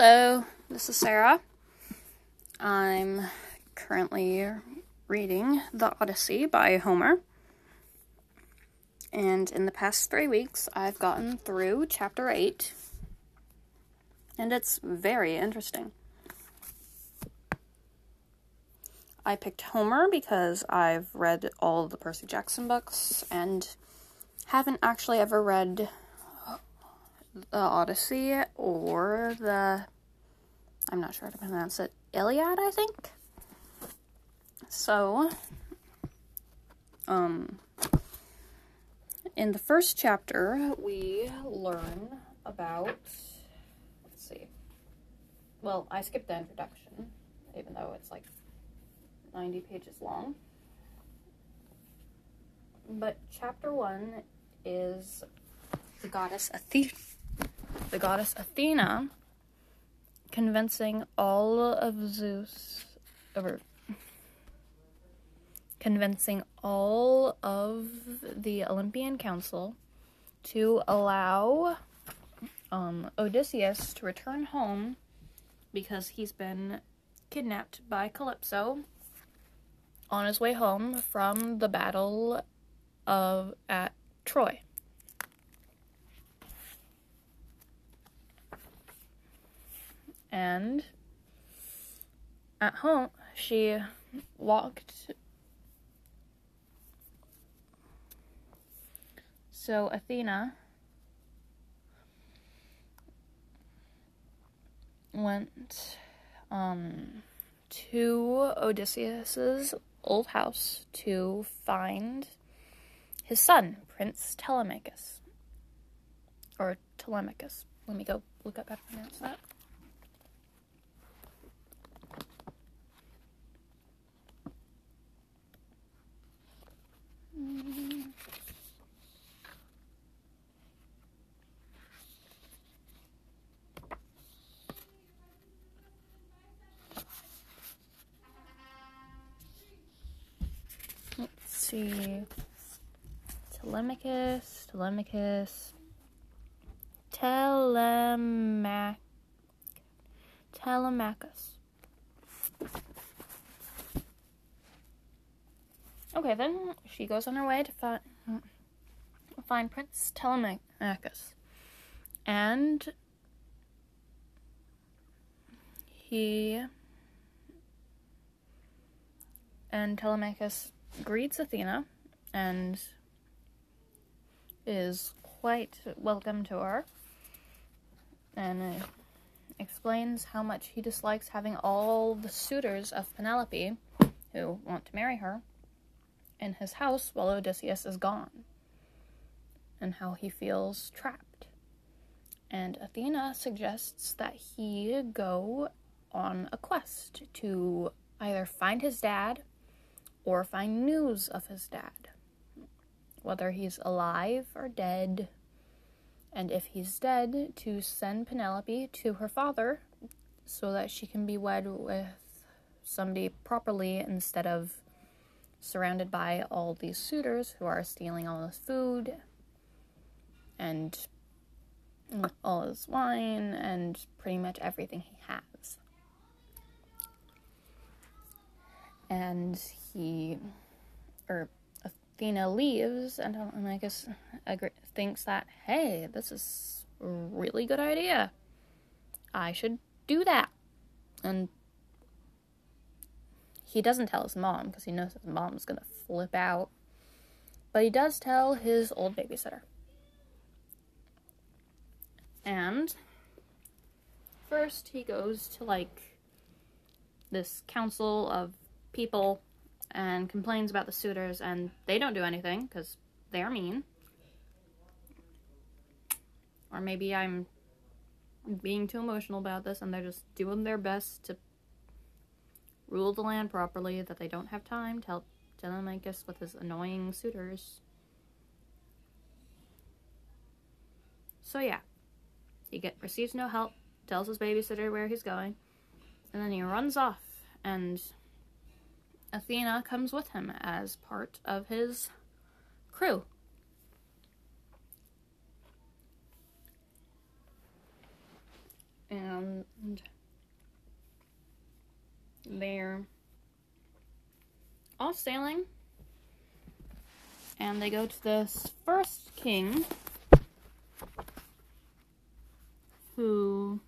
Hello, this is Sarah. I'm currently reading The Odyssey by Homer. And in the past three weeks, I've gotten through chapter 8. And it's very interesting. I picked Homer because I've read all the Percy Jackson books and haven't actually ever read the Odyssey or the I'm not sure how to pronounce it. Iliad, I think. So, um, in the first chapter, we learn about. Let's see. Well, I skipped the introduction, even though it's like 90 pages long. But chapter one is the goddess Athena. The goddess Athena convincing all of Zeus, or convincing all of the Olympian Council to allow um, Odysseus to return home because he's been kidnapped by Calypso on his way home from the battle of at Troy. And at home, she walked. So Athena went um, to Odysseus's old house to find his son, Prince Telemachus. Or Telemachus. Let me go look up how to pronounce that. Let's see. Telemachus, Telemachus, Telemac, Telemachus. Okay, then she goes on her way to find find Prince Telemachus, and he and Telemachus greets Athena and is quite welcome to her and uh, explains how much he dislikes having all the suitors of Penelope who want to marry her in his house while Odysseus is gone and how he feels trapped. And Athena suggests that he go on a quest to either find his dad or find news of his dad, whether he's alive or dead. And if he's dead, to send Penelope to her father so that she can be wed with somebody properly instead of surrounded by all these suitors who are stealing all his food and all his wine and pretty much everything he has. And he, or Athena leaves, and um, i Telemachus thinks that, hey, this is a really good idea. I should do that. And he doesn't tell his mom because he knows his mom's gonna flip out. But he does tell his old babysitter. And first he goes to like this council of people and complains about the suitors and they don't do anything because they're mean. Or maybe I'm being too emotional about this and they're just doing their best to rule the land properly, that they don't have time to help Telemachus with his annoying suitors. So yeah, he get receives no help, tells his babysitter where he's going, and then he runs off, and Athena comes with him as part of his crew. and they're all sailing and they go to this first king who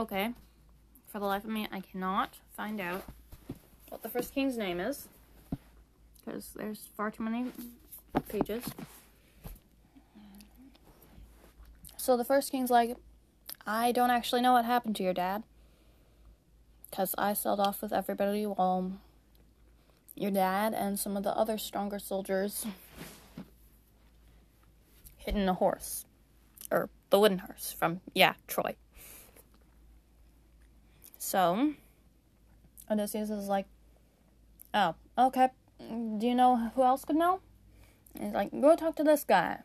Okay. For the life of me, I cannot find out what the first king's name is. Because there's far too many pages. So the first king's like, I don't actually know what happened to your dad. Because I sailed off with everybody while your dad and some of the other stronger soldiers hidden a horse. Or the wooden horse from, yeah, Troy. So, Odysseus is like, oh, okay. Do you know who else could know? And he's like, go talk to this guy.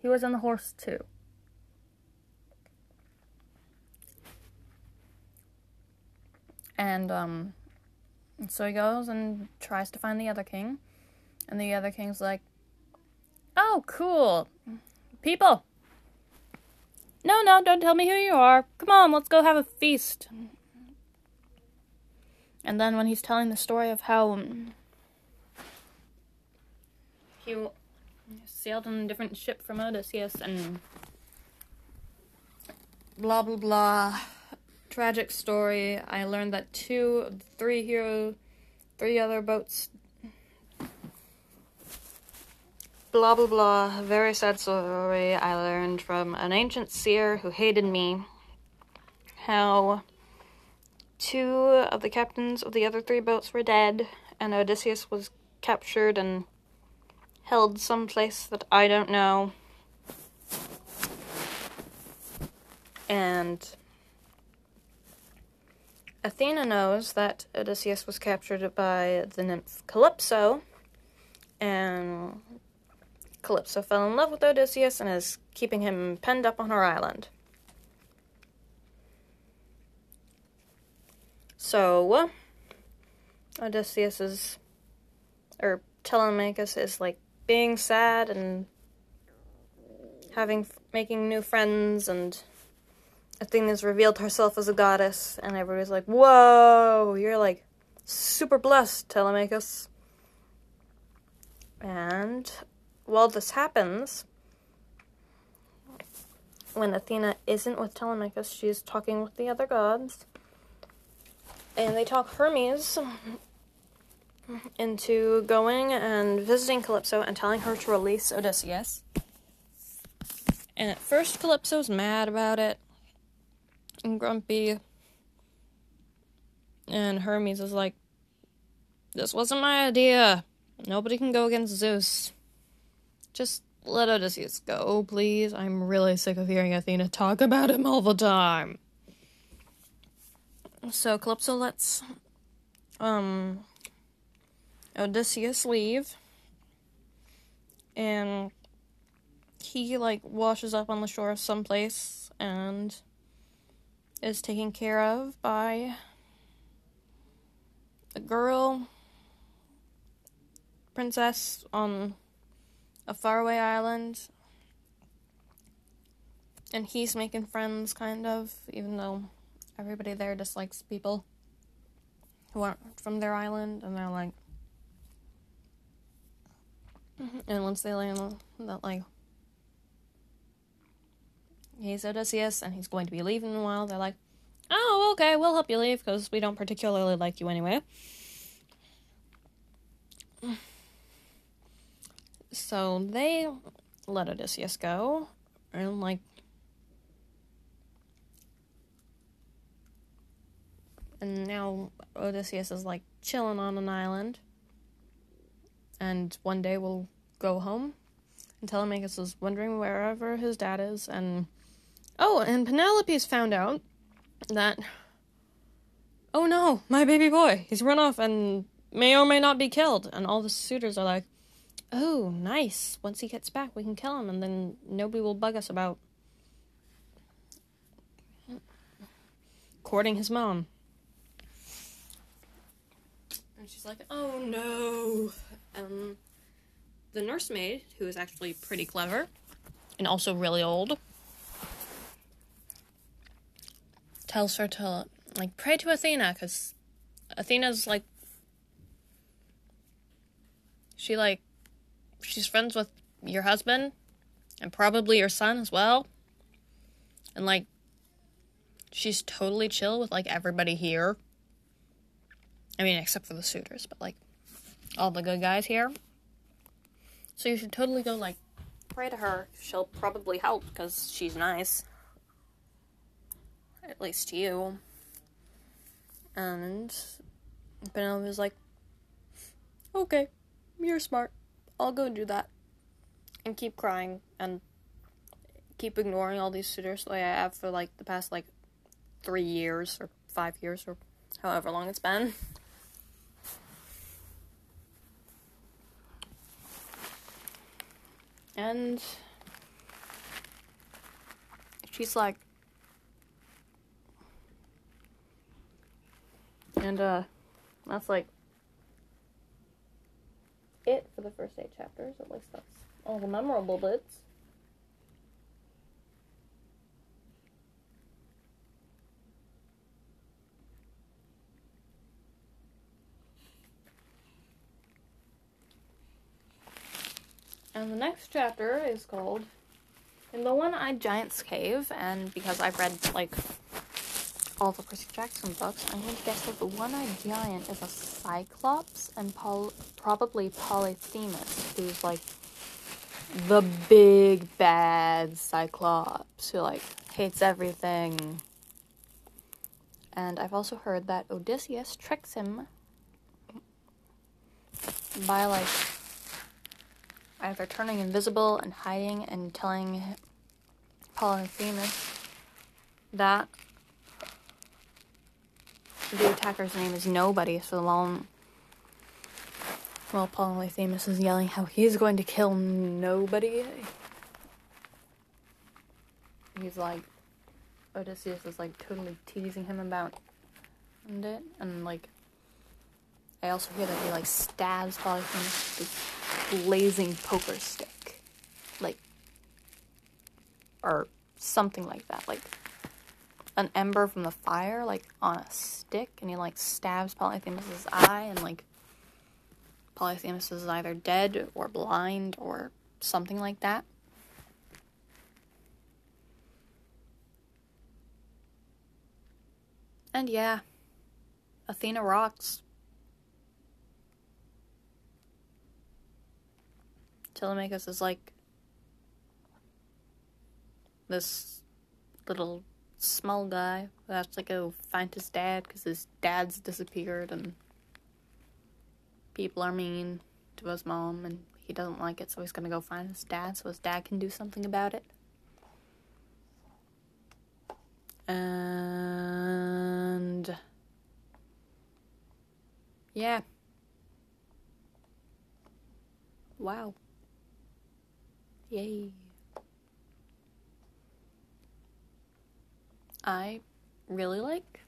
He was on the horse too. And um, so he goes and tries to find the other king. And the other king's like, oh, cool. People. No, no, don't tell me who you are. Come on, let's go have a feast. And then when he's telling the story of how um, he sailed on a different ship from Odysseus and blah blah blah tragic story. I learned that two, three hero, three other boats. Blah blah blah. Very sad story I learned from an ancient seer who hated me. How two of the captains of the other three boats were dead, and Odysseus was captured and held someplace that I don't know. And Athena knows that Odysseus was captured by the nymph Calypso, and Calypso fell in love with Odysseus and is keeping him penned up on her island. So, Odysseus is, or Telemachus is like being sad and having, making new friends, and Athena's revealed herself as a goddess, and everybody's like, whoa, you're like super blessed, Telemachus. And while this happens, when Athena isn't with Telemachus, she's talking with the other gods and they talk Hermes into going and visiting Calypso and telling her to release Odysseus. And at first, Calypso's mad about it and grumpy. And Hermes is like, This wasn't my idea. Nobody can go against Zeus. Just let Odysseus go, please. I'm really sick of hearing Athena talk about him all the time. So Calypso lets um Odysseus leave. And he like washes up on the shore of some place and is taken care of by a girl princess on a faraway island. And he's making friends kind of even though everybody there dislikes people who aren't from their island, and they're like, mm-hmm. and once they learn that like he's Odysseus and he's going to be leaving in a while, they're like, oh, okay, we'll help you leave because we don't particularly like you anyway. So they let Odysseus go, and like and now Odysseus is like chilling on an island. And one day we'll go home. And Telemachus is wondering wherever his dad is. And oh, and Penelope's found out that oh no, my baby boy, he's run off and may or may not be killed. And all the suitors are like, oh, nice. Once he gets back, we can kill him, and then nobody will bug us about courting his mom. And she's like, oh no. Um, the nursemaid, who is actually pretty clever and also really old, tells her to, like, pray to Athena, because Athena's, like, she, like, she's friends with your husband and probably your son as well. And, like, she's totally chill with, like, everybody here. I mean, except for the suitors, but, like, all the good guys here. So you should totally go, like, pray to her. She'll probably help because she's nice. At least to you. And Penelope's like, okay, you're smart. I'll go and do that. And keep crying and keep ignoring all these suitors like I have for like the past like three years or five years or however long it's been. And she's like, and uh, that's like it for the first eight chapters. At least that's all the memorable bits. The next chapter is called In the One Eyed Giant's Cave, and because I've read like all the Percy Jackson books, I'm going to guess that the One Eyed Giant is a Cyclops and probably Polyphemus, who's like the big bad Cyclops who like hates everything. And I've also heard that Odysseus tricks him by like either turning invisible and hiding and telling Polyphemus that the attacker's name is Nobody, so long while Polyphemus is yelling how he's going to kill nobody, he's like, Odysseus is like totally teasing him about it, and like, I also hear that he like stabs Polyphemus blazing poker stick, like, or something like that, like an ember from the fire, like on a stick, and he like stabs Polyphemus's eye, and like Polyphemus is either dead or blind or something like that. And yeah, Athena rocks. Telemachus is like this little small guy who has to go find his dad because his dad's disappeared and people are mean to his mom and he doesn't like it, so he's gonna go find his dad so his dad can do something about it. And yeah. Wow. Yay. I really like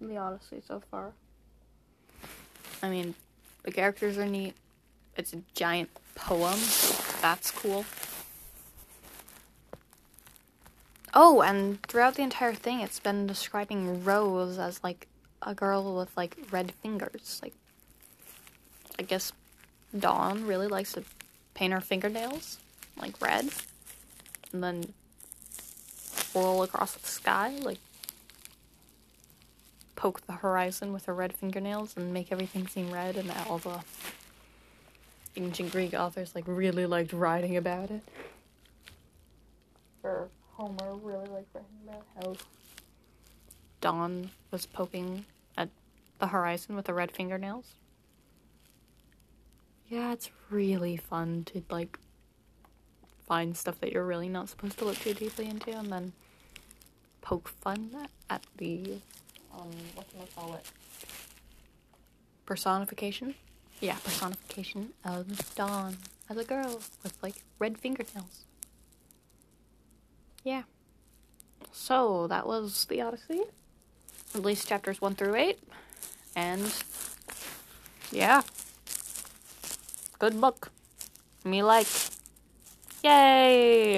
the Odyssey so far. I mean, the characters are neat. It's a giant poem. That's cool. Oh, and throughout the entire thing, it's been describing Rose as like a girl with like red fingers. Like, I guess Dawn really likes to paint her fingernails like red, and then swirl across the sky, like poke the horizon with her red fingernails and make everything seem red, and all the ancient Greek authors like really liked writing about it. Or Homer really liked writing about how Dawn was poking at the horizon with her red fingernails. Yeah, it's really fun to like find stuff that you're really not supposed to look too deeply into and then poke fun at the um what can I call it? Personification? Yeah, personification of Dawn as a girl with like red fingernails. Yeah. So that was the Odyssey. at least chapters 1 through 8. And yeah. Good book. Me like. Yay!